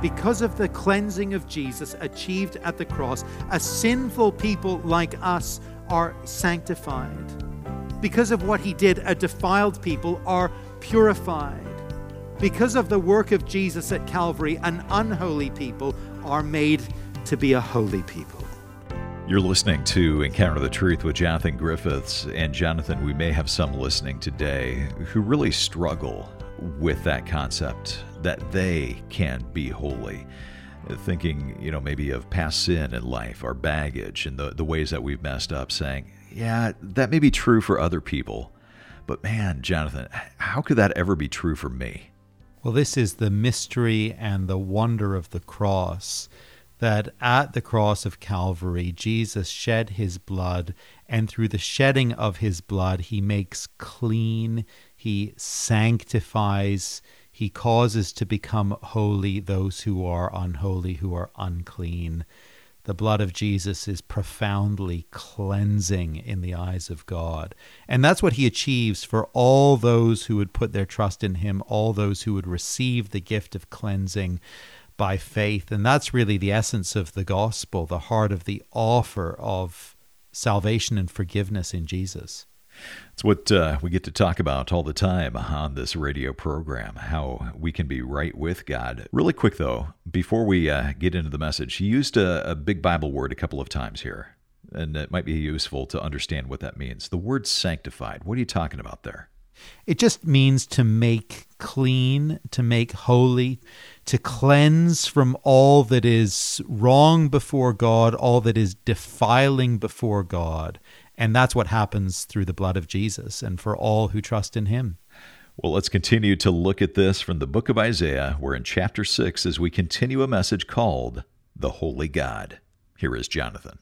because of the cleansing of Jesus achieved at the cross, a sinful people like us are sanctified. Because of what he did, a defiled people are purified. Because of the work of Jesus at Calvary, an unholy people are made to be a holy people. You're listening to Encounter the Truth with Jonathan Griffiths. And Jonathan, we may have some listening today who really struggle with that concept that they can be holy. Thinking, you know, maybe of past sin in life, our baggage, and the, the ways that we've messed up, saying, yeah, that may be true for other people. But man, Jonathan, how could that ever be true for me? Well, this is the mystery and the wonder of the cross that at the cross of Calvary, Jesus shed his blood, and through the shedding of his blood, he makes clean, he sanctifies, he causes to become holy those who are unholy, who are unclean. The blood of Jesus is profoundly cleansing in the eyes of God. And that's what he achieves for all those who would put their trust in him, all those who would receive the gift of cleansing by faith. And that's really the essence of the gospel, the heart of the offer of salvation and forgiveness in Jesus. It's what uh, we get to talk about all the time on this radio program how we can be right with God. Really quick, though, before we uh, get into the message, he used a, a big Bible word a couple of times here, and it might be useful to understand what that means. The word sanctified, what are you talking about there? It just means to make clean, to make holy, to cleanse from all that is wrong before God, all that is defiling before God. And that's what happens through the blood of Jesus and for all who trust in him. Well, let's continue to look at this from the book of Isaiah. We're in chapter 6 as we continue a message called The Holy God. Here is Jonathan.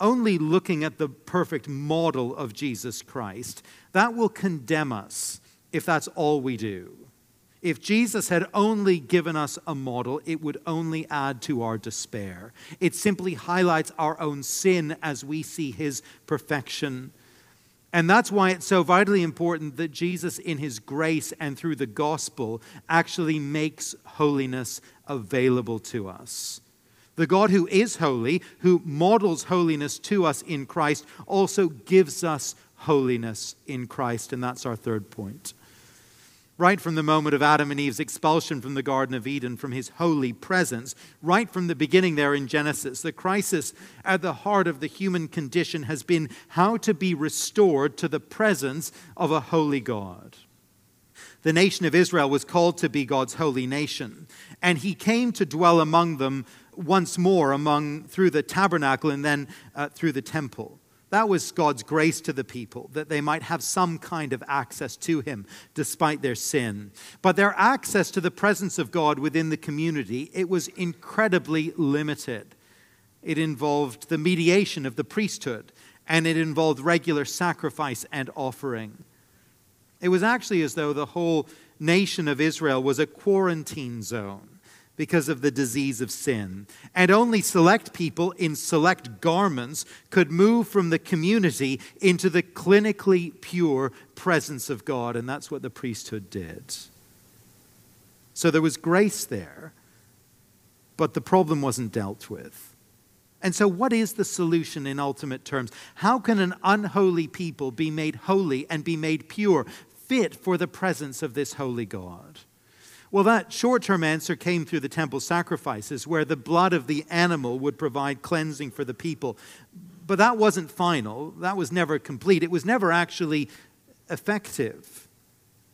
Only looking at the perfect model of Jesus Christ, that will condemn us if that's all we do. If Jesus had only given us a model, it would only add to our despair. It simply highlights our own sin as we see his perfection. And that's why it's so vitally important that Jesus, in his grace and through the gospel, actually makes holiness available to us. The God who is holy, who models holiness to us in Christ, also gives us holiness in Christ. And that's our third point right from the moment of Adam and Eve's expulsion from the Garden of Eden from his holy presence, right from the beginning there in Genesis, the crisis at the heart of the human condition has been how to be restored to the presence of a holy God. The nation of Israel was called to be God's holy nation, and he came to dwell among them once more among through the tabernacle and then uh, through the temple. That was God's grace to the people, that they might have some kind of access to Him despite their sin. But their access to the presence of God within the community, it was incredibly limited. It involved the mediation of the priesthood, and it involved regular sacrifice and offering. It was actually as though the whole nation of Israel was a quarantine zone because of the disease of sin. And only select people in select garments could move from the community into the clinically pure presence of God. And that's what the priesthood did. So there was grace there, but the problem wasn't dealt with. And so, what is the solution in ultimate terms? How can an unholy people be made holy and be made pure, fit for the presence of this holy God? Well, that short term answer came through the temple sacrifices, where the blood of the animal would provide cleansing for the people. But that wasn't final, that was never complete, it was never actually effective.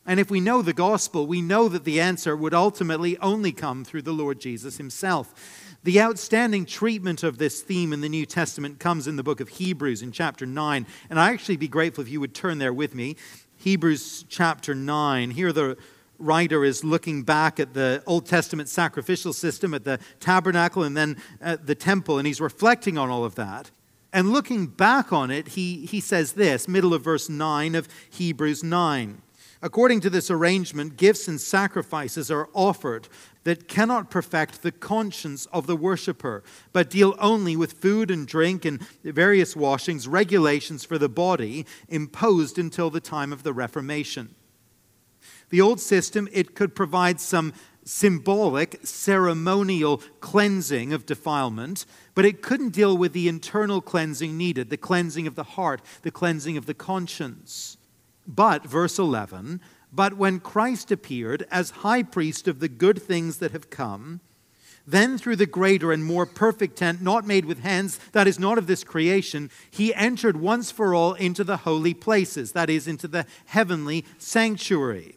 And if we know the gospel, we know that the answer would ultimately only come through the Lord Jesus himself. The outstanding treatment of this theme in the New Testament comes in the book of Hebrews in chapter 9. And I actually be grateful if you would turn there with me. Hebrews chapter 9. Here the writer is looking back at the Old Testament sacrificial system, at the tabernacle, and then at the temple, and he's reflecting on all of that. And looking back on it, he, he says this, middle of verse 9 of Hebrews 9. According to this arrangement, gifts and sacrifices are offered that cannot perfect the conscience of the worshiper, but deal only with food and drink and various washings, regulations for the body imposed until the time of the Reformation. The old system, it could provide some symbolic, ceremonial cleansing of defilement, but it couldn't deal with the internal cleansing needed the cleansing of the heart, the cleansing of the conscience. But, verse 11, but when Christ appeared as high priest of the good things that have come, then through the greater and more perfect tent, not made with hands, that is not of this creation, he entered once for all into the holy places, that is, into the heavenly sanctuary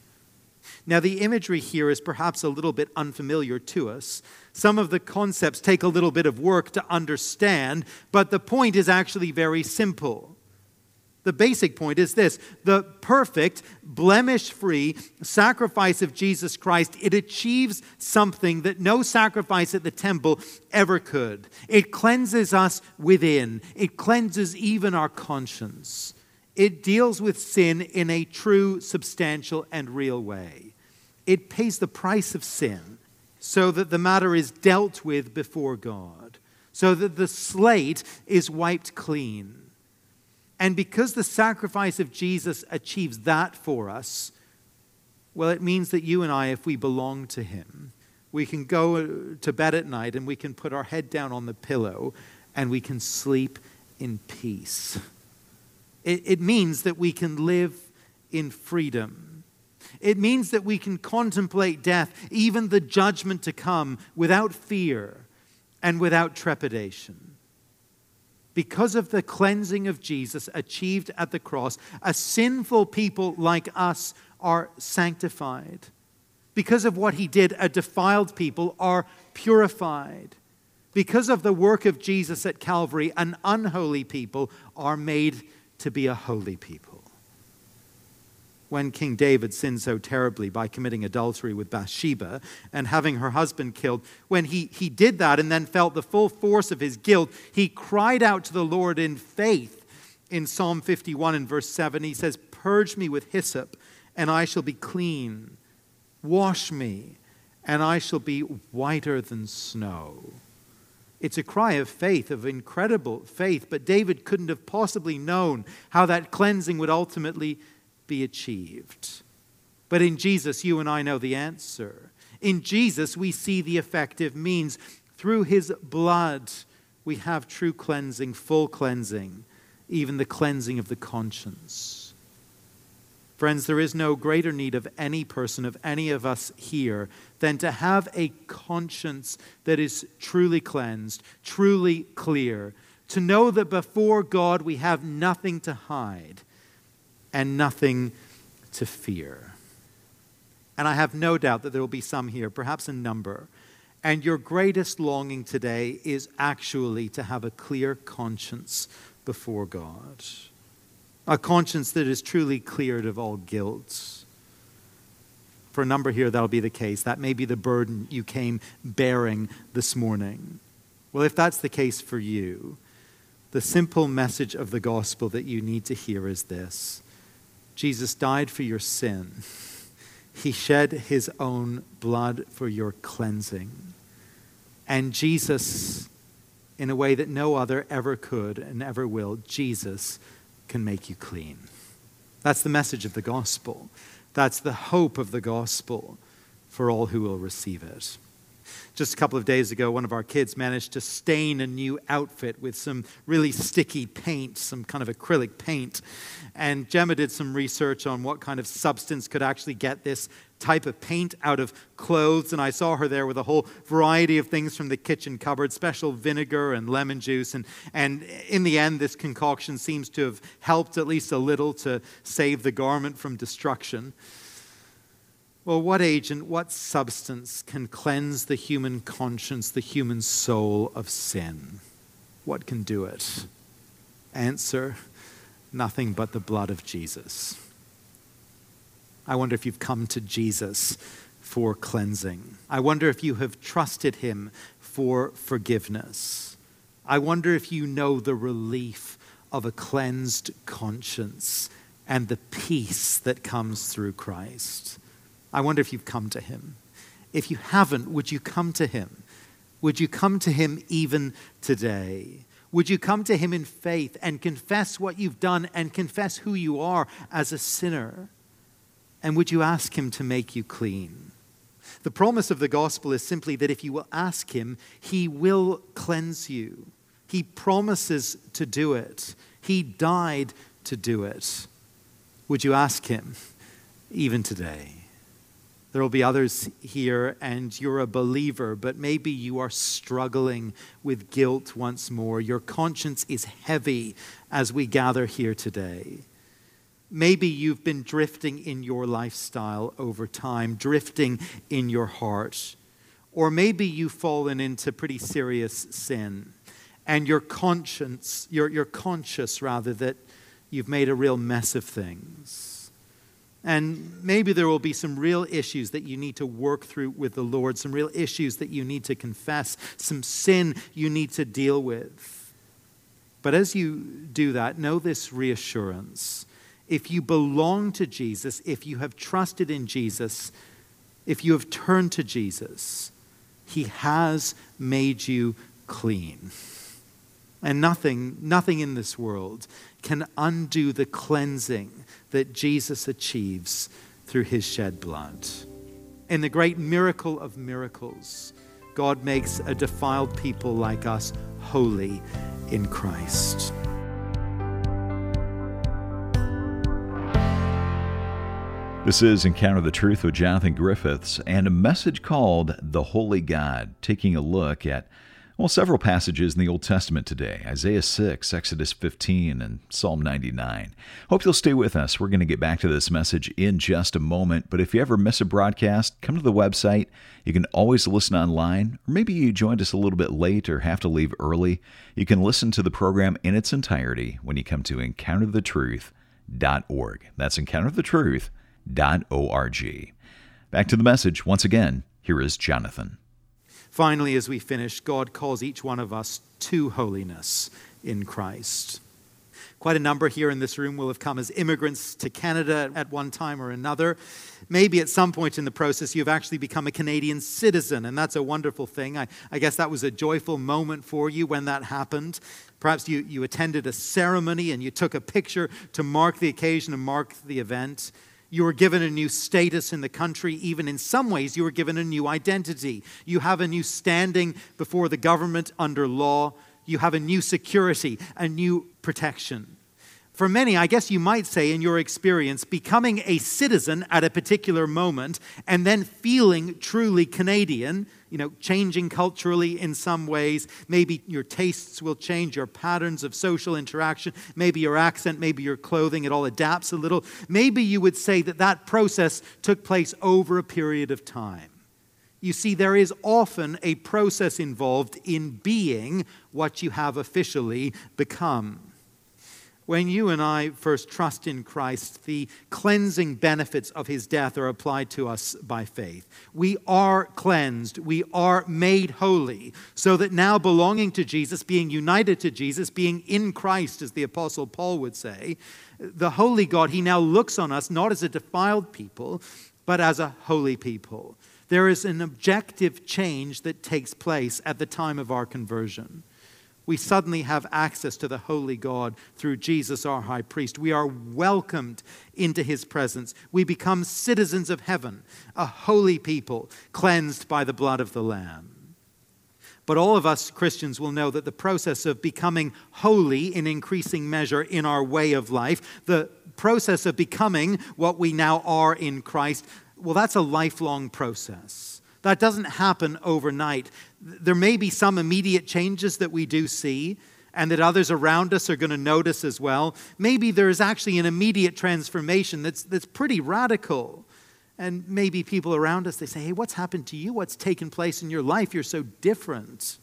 Now, the imagery here is perhaps a little bit unfamiliar to us. Some of the concepts take a little bit of work to understand, but the point is actually very simple. The basic point is this the perfect, blemish free sacrifice of Jesus Christ, it achieves something that no sacrifice at the temple ever could. It cleanses us within, it cleanses even our conscience. It deals with sin in a true, substantial, and real way. It pays the price of sin so that the matter is dealt with before God, so that the slate is wiped clean. And because the sacrifice of Jesus achieves that for us, well, it means that you and I, if we belong to Him, we can go uh, to bed at night and we can put our head down on the pillow and we can sleep in peace. It, it means that we can live in freedom. It means that we can contemplate death, even the judgment to come, without fear and without trepidation. Because of the cleansing of Jesus achieved at the cross, a sinful people like us are sanctified. Because of what he did, a defiled people are purified. Because of the work of Jesus at Calvary, an unholy people are made to be a holy people. When King David sinned so terribly by committing adultery with Bathsheba and having her husband killed, when he, he did that and then felt the full force of his guilt, he cried out to the Lord in faith. In Psalm 51 and verse 7, he says, Purge me with hyssop, and I shall be clean. Wash me, and I shall be whiter than snow. It's a cry of faith, of incredible faith, but David couldn't have possibly known how that cleansing would ultimately be achieved. But in Jesus, you and I know the answer. In Jesus, we see the effective means. Through his blood, we have true cleansing, full cleansing, even the cleansing of the conscience. Friends, there is no greater need of any person, of any of us here, than to have a conscience that is truly cleansed, truly clear, to know that before God we have nothing to hide and nothing to fear. And I have no doubt that there will be some here, perhaps a number, and your greatest longing today is actually to have a clear conscience before God a conscience that is truly cleared of all guilt. For a number here, that'll be the case. That may be the burden you came bearing this morning. Well, if that's the case for you, the simple message of the gospel that you need to hear is this Jesus died for your sin, He shed His own blood for your cleansing. And Jesus, in a way that no other ever could and ever will, Jesus can make you clean. That's the message of the gospel. That's the hope of the gospel for all who will receive it. Just a couple of days ago, one of our kids managed to stain a new outfit with some really sticky paint, some kind of acrylic paint. And Gemma did some research on what kind of substance could actually get this type of paint out of clothes. And I saw her there with a whole variety of things from the kitchen cupboard special vinegar and lemon juice. And, and in the end, this concoction seems to have helped at least a little to save the garment from destruction. Well, what agent, what substance can cleanse the human conscience, the human soul of sin? What can do it? Answer nothing but the blood of Jesus. I wonder if you've come to Jesus for cleansing. I wonder if you have trusted him for forgiveness. I wonder if you know the relief of a cleansed conscience and the peace that comes through Christ. I wonder if you've come to him. If you haven't, would you come to him? Would you come to him even today? Would you come to him in faith and confess what you've done and confess who you are as a sinner? And would you ask him to make you clean? The promise of the gospel is simply that if you will ask him, he will cleanse you. He promises to do it. He died to do it. Would you ask him even today? There will be others here, and you're a believer, but maybe you are struggling with guilt once more. Your conscience is heavy as we gather here today. Maybe you've been drifting in your lifestyle over time, drifting in your heart. Or maybe you've fallen into pretty serious sin, and your conscience, you're, you're conscious rather that you've made a real mess of things. And maybe there will be some real issues that you need to work through with the Lord, some real issues that you need to confess, some sin you need to deal with. But as you do that, know this reassurance. If you belong to Jesus, if you have trusted in Jesus, if you have turned to Jesus, He has made you clean. And nothing, nothing in this world can undo the cleansing that Jesus achieves through his shed blood. In the great miracle of miracles, God makes a defiled people like us holy in Christ. This is Encounter the Truth with Jonathan Griffiths and a message called The Holy God, taking a look at well, several passages in the Old Testament today Isaiah 6, Exodus 15, and Psalm 99. Hope you'll stay with us. We're going to get back to this message in just a moment. But if you ever miss a broadcast, come to the website. You can always listen online, or maybe you joined us a little bit late or have to leave early. You can listen to the program in its entirety when you come to encounterthetruth.org. That's encounterthetruth.org. Back to the message. Once again, here is Jonathan. Finally, as we finish, God calls each one of us to holiness in Christ. Quite a number here in this room will have come as immigrants to Canada at one time or another. Maybe at some point in the process, you've actually become a Canadian citizen, and that's a wonderful thing. I, I guess that was a joyful moment for you when that happened. Perhaps you, you attended a ceremony and you took a picture to mark the occasion and mark the event. You were given a new status in the country. Even in some ways, you were given a new identity. You have a new standing before the government under law. You have a new security, a new protection. For many, I guess you might say, in your experience, becoming a citizen at a particular moment and then feeling truly Canadian, you know, changing culturally in some ways. Maybe your tastes will change, your patterns of social interaction, maybe your accent, maybe your clothing, it all adapts a little. Maybe you would say that that process took place over a period of time. You see, there is often a process involved in being what you have officially become. When you and I first trust in Christ, the cleansing benefits of his death are applied to us by faith. We are cleansed, we are made holy, so that now belonging to Jesus, being united to Jesus, being in Christ, as the Apostle Paul would say, the holy God, he now looks on us not as a defiled people, but as a holy people. There is an objective change that takes place at the time of our conversion we suddenly have access to the holy God through Jesus, our high priest. We are welcomed into his presence. We become citizens of heaven, a holy people, cleansed by the blood of the Lamb. But all of us Christians will know that the process of becoming holy in increasing measure in our way of life, the process of becoming what we now are in Christ, well, that's a lifelong process. That doesn't happen overnight. There may be some immediate changes that we do see and that others around us are going to notice as well. Maybe there is actually an immediate transformation that's, that's pretty radical. And maybe people around us, they say, hey, what's happened to you? What's taken place in your life? You're so different.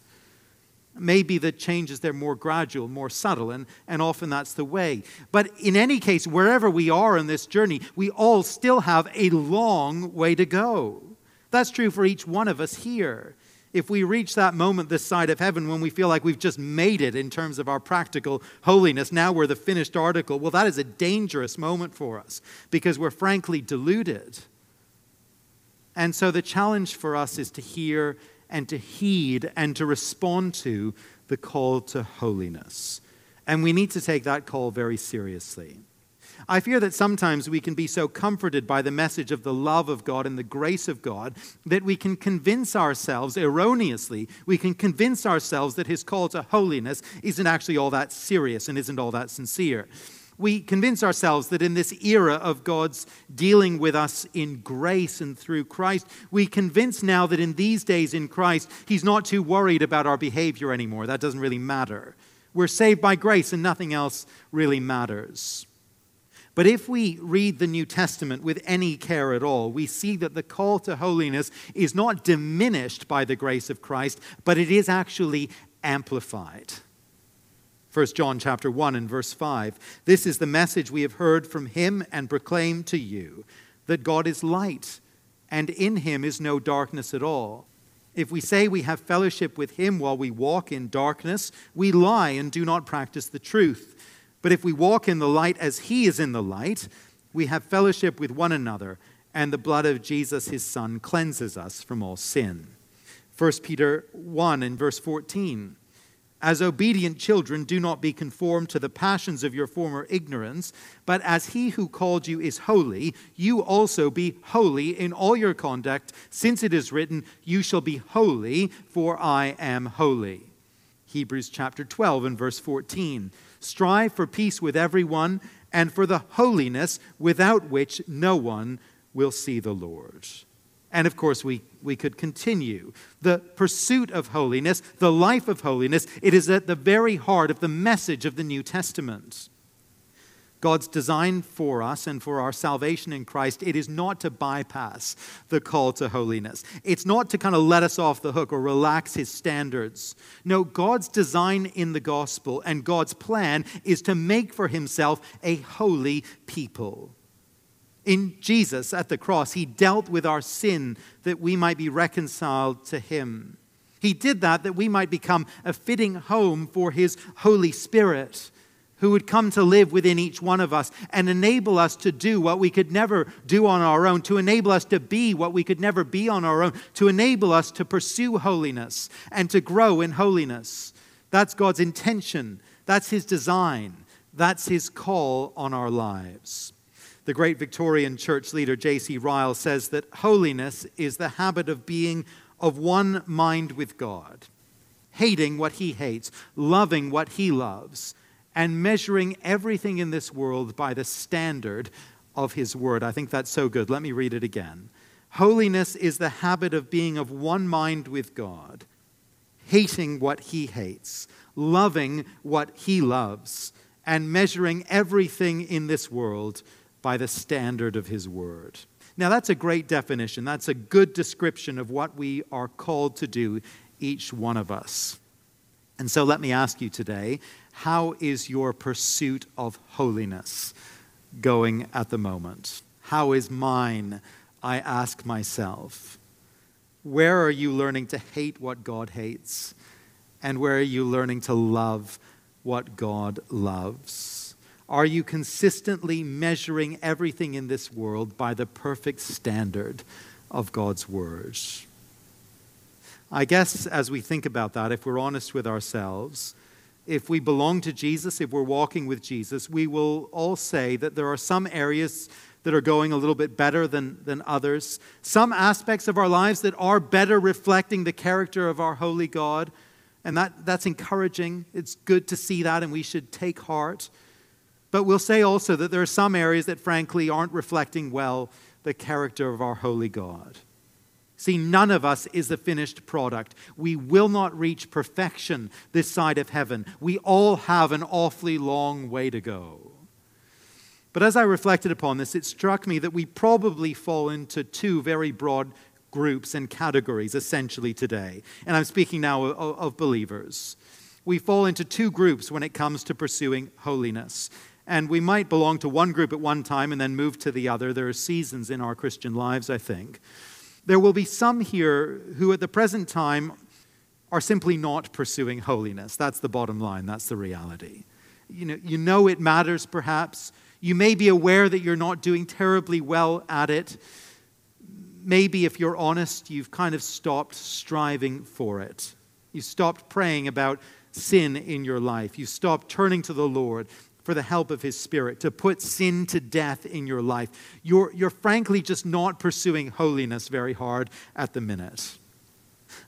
Maybe the changes they're more gradual, more subtle, and, and often that's the way. But in any case, wherever we are in this journey, we all still have a long way to go. That's true for each one of us here. If we reach that moment this side of heaven when we feel like we've just made it in terms of our practical holiness, now we're the finished article, well, that is a dangerous moment for us because we're frankly deluded. And so the challenge for us is to hear and to heed and to respond to the call to holiness. And we need to take that call very seriously. I fear that sometimes we can be so comforted by the message of the love of God and the grace of God that we can convince ourselves erroneously, we can convince ourselves that his call to holiness isn't actually all that serious and isn't all that sincere. We convince ourselves that in this era of God's dealing with us in grace and through Christ, we convince now that in these days in Christ, He's not too worried about our behavior anymore. That doesn't really matter. We're saved by grace and nothing else really matters. But if we read the New Testament with any care at all, we see that the call to holiness is not diminished by the grace of Christ, but it is actually amplified. 1 John chapter 1 and verse 5. This is the message we have heard from him and proclaim to you that God is light and in him is no darkness at all. If we say we have fellowship with him while we walk in darkness, we lie and do not practice the truth. But if we walk in the light as he is in the light, we have fellowship with one another, and the blood of Jesus, his son, cleanses us from all sin. 1 Peter 1 and verse 14. As obedient children, do not be conformed to the passions of your former ignorance, but as he who called you is holy, you also be holy in all your conduct, since it is written, You shall be holy, for I am holy. Hebrews chapter 12 and verse 14. Strive for peace with everyone and for the holiness without which no one will see the Lord. And of course, we, we could continue. The pursuit of holiness, the life of holiness, it is at the very heart of the message of the New Testament. God's design for us and for our salvation in Christ, it is not to bypass the call to holiness. It's not to kind of let us off the hook or relax his standards. No, God's design in the gospel and God's plan is to make for himself a holy people. In Jesus at the cross, he dealt with our sin that we might be reconciled to him. He did that that we might become a fitting home for his Holy Spirit who would come to live within each one of us and enable us to do what we could never do on our own, to enable us to be what we could never be on our own, to enable us to pursue holiness and to grow in holiness. That's God's intention, that's His design, that's His call on our lives. The great Victorian church leader J.C. Ryle says that holiness is the habit of being of one mind with God, hating what He hates, loving what He loves and measuring everything in this world by the standard of His Word. I think that's so good. Let me read it again. Holiness is the habit of being of one mind with God, hating what He hates, loving what He loves, and measuring everything in this world by the standard of His Word. Now, that's a great definition. That's a good description of what we are called to do, each one of us. And so let me ask you today how is your pursuit of holiness going at the moment? How is mine? I ask myself. Where are you learning to hate what God hates? And where are you learning to love what God loves? Are you consistently measuring everything in this world by the perfect standard of God's words? I guess as we think about that, if we're honest with ourselves, if we belong to Jesus, if we're walking with Jesus, we will all say that there are some areas that are going a little bit better than, than others, some aspects of our lives that are better reflecting the character of our holy God. And that, that's encouraging. It's good to see that, and we should take heart. But we'll say also that there are some areas that, frankly, aren't reflecting well the character of our holy God. See, none of us is the finished product. We will not reach perfection this side of heaven. We all have an awfully long way to go. But as I reflected upon this, it struck me that we probably fall into two very broad groups and categories essentially today. And I'm speaking now of, of believers. We fall into two groups when it comes to pursuing holiness. And we might belong to one group at one time and then move to the other. There are seasons in our Christian lives, I think. There will be some here who at the present time are simply not pursuing holiness. That's the bottom line, that's the reality. You know, you know it matters, perhaps. You may be aware that you're not doing terribly well at it. Maybe, if you're honest, you've kind of stopped striving for it. You stopped praying about sin in your life. You stopped turning to the Lord for the help of His Spirit to put sin to death in your life. You're, you're frankly just not pursuing holiness very hard at the minute.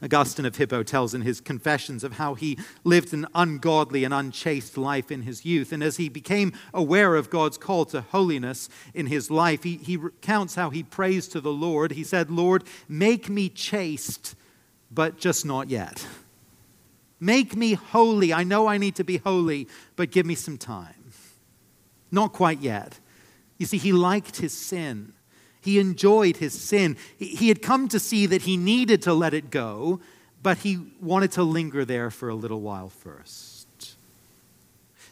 Augustine of Hippo tells in his Confessions of how he lived an ungodly and unchaste life in his youth. And as he became aware of God's call to holiness in his life, he, he recounts how he prays to the Lord. He said, Lord, make me chaste, but just not yet. Make me holy. I know I need to be holy, but give me some time. Not quite yet. You see, he liked his sin. He enjoyed his sin. He had come to see that he needed to let it go, but he wanted to linger there for a little while first.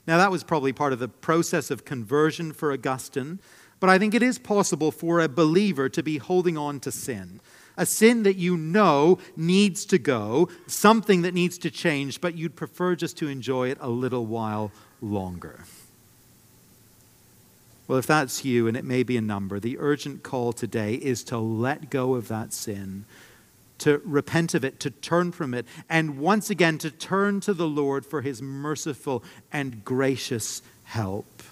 Now, that was probably part of the process of conversion for Augustine, but I think it is possible for a believer to be holding on to sin. A sin that you know needs to go, something that needs to change, but you'd prefer just to enjoy it a little while longer. Well, if that's you, and it may be a number, the urgent call today is to let go of that sin, to repent of it, to turn from it, and once again to turn to the Lord for his merciful and gracious help.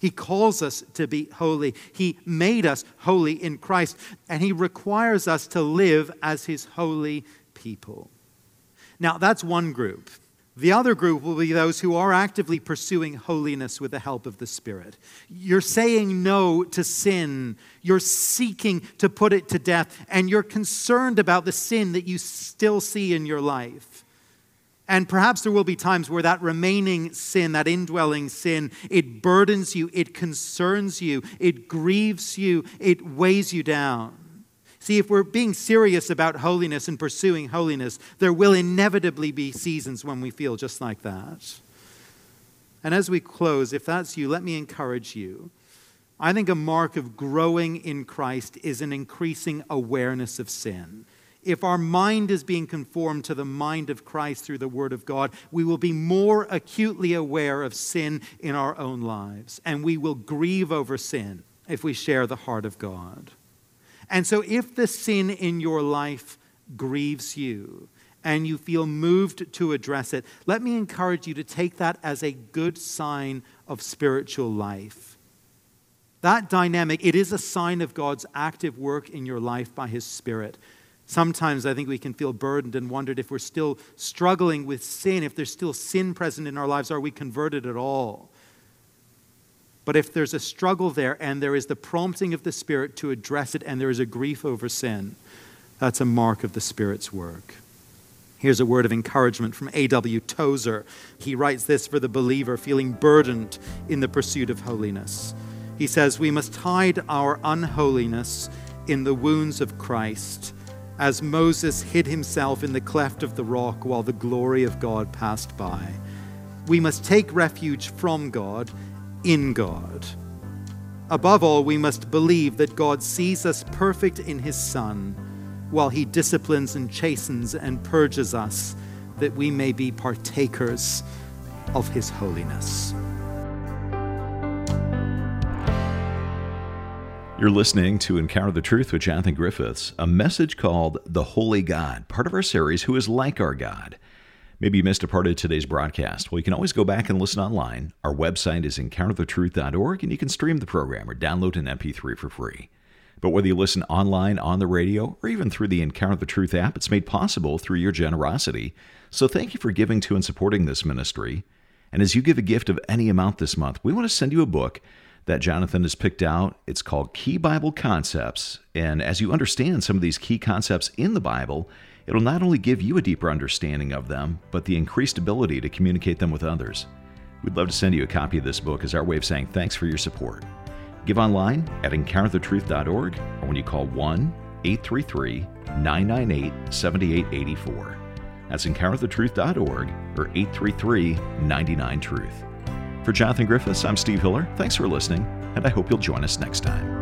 He calls us to be holy. He made us holy in Christ, and He requires us to live as His holy people. Now, that's one group. The other group will be those who are actively pursuing holiness with the help of the Spirit. You're saying no to sin. You're seeking to put it to death, and you're concerned about the sin that you still see in your life. And perhaps there will be times where that remaining sin, that indwelling sin, it burdens you, it concerns you, it grieves you, it weighs you down. See, if we're being serious about holiness and pursuing holiness, there will inevitably be seasons when we feel just like that. And as we close, if that's you, let me encourage you. I think a mark of growing in Christ is an increasing awareness of sin. If our mind is being conformed to the mind of Christ through the Word of God, we will be more acutely aware of sin in our own lives, and we will grieve over sin if we share the heart of God. And so, if the sin in your life grieves you and you feel moved to address it, let me encourage you to take that as a good sign of spiritual life. That dynamic, it is a sign of God's active work in your life by His Spirit. Sometimes I think we can feel burdened and wondered if we're still struggling with sin, if there's still sin present in our lives, are we converted at all? But if there's a struggle there and there is the prompting of the Spirit to address it and there is a grief over sin, that's a mark of the Spirit's work. Here's a word of encouragement from A.W. Tozer. He writes this for the believer feeling burdened in the pursuit of holiness. He says, We must hide our unholiness in the wounds of Christ, as Moses hid himself in the cleft of the rock while the glory of God passed by. We must take refuge from God in God. Above all, we must believe that God sees us perfect in His Son, while He disciplines and chastens and purges us, that we may be partakers of His holiness. You're listening to Encounter the Truth with Jonathan Griffiths, a message called The Holy God, part of our series, Who is Like Our God. Maybe you missed a part of today's broadcast. Well, you can always go back and listen online. Our website is encounterthetruth.org, and you can stream the program or download an MP3 for free. But whether you listen online, on the radio, or even through the Encounter the Truth app, it's made possible through your generosity. So thank you for giving to and supporting this ministry. And as you give a gift of any amount this month, we want to send you a book that Jonathan has picked out. It's called Key Bible Concepts. And as you understand some of these key concepts in the Bible, It'll not only give you a deeper understanding of them, but the increased ability to communicate them with others. We'd love to send you a copy of this book as our way of saying thanks for your support. Give online at encounterthetruth.org or when you call 1 833 998 7884. That's encounterthetruth.org or 833 99 Truth. For Jonathan Griffiths, I'm Steve Hiller. Thanks for listening, and I hope you'll join us next time.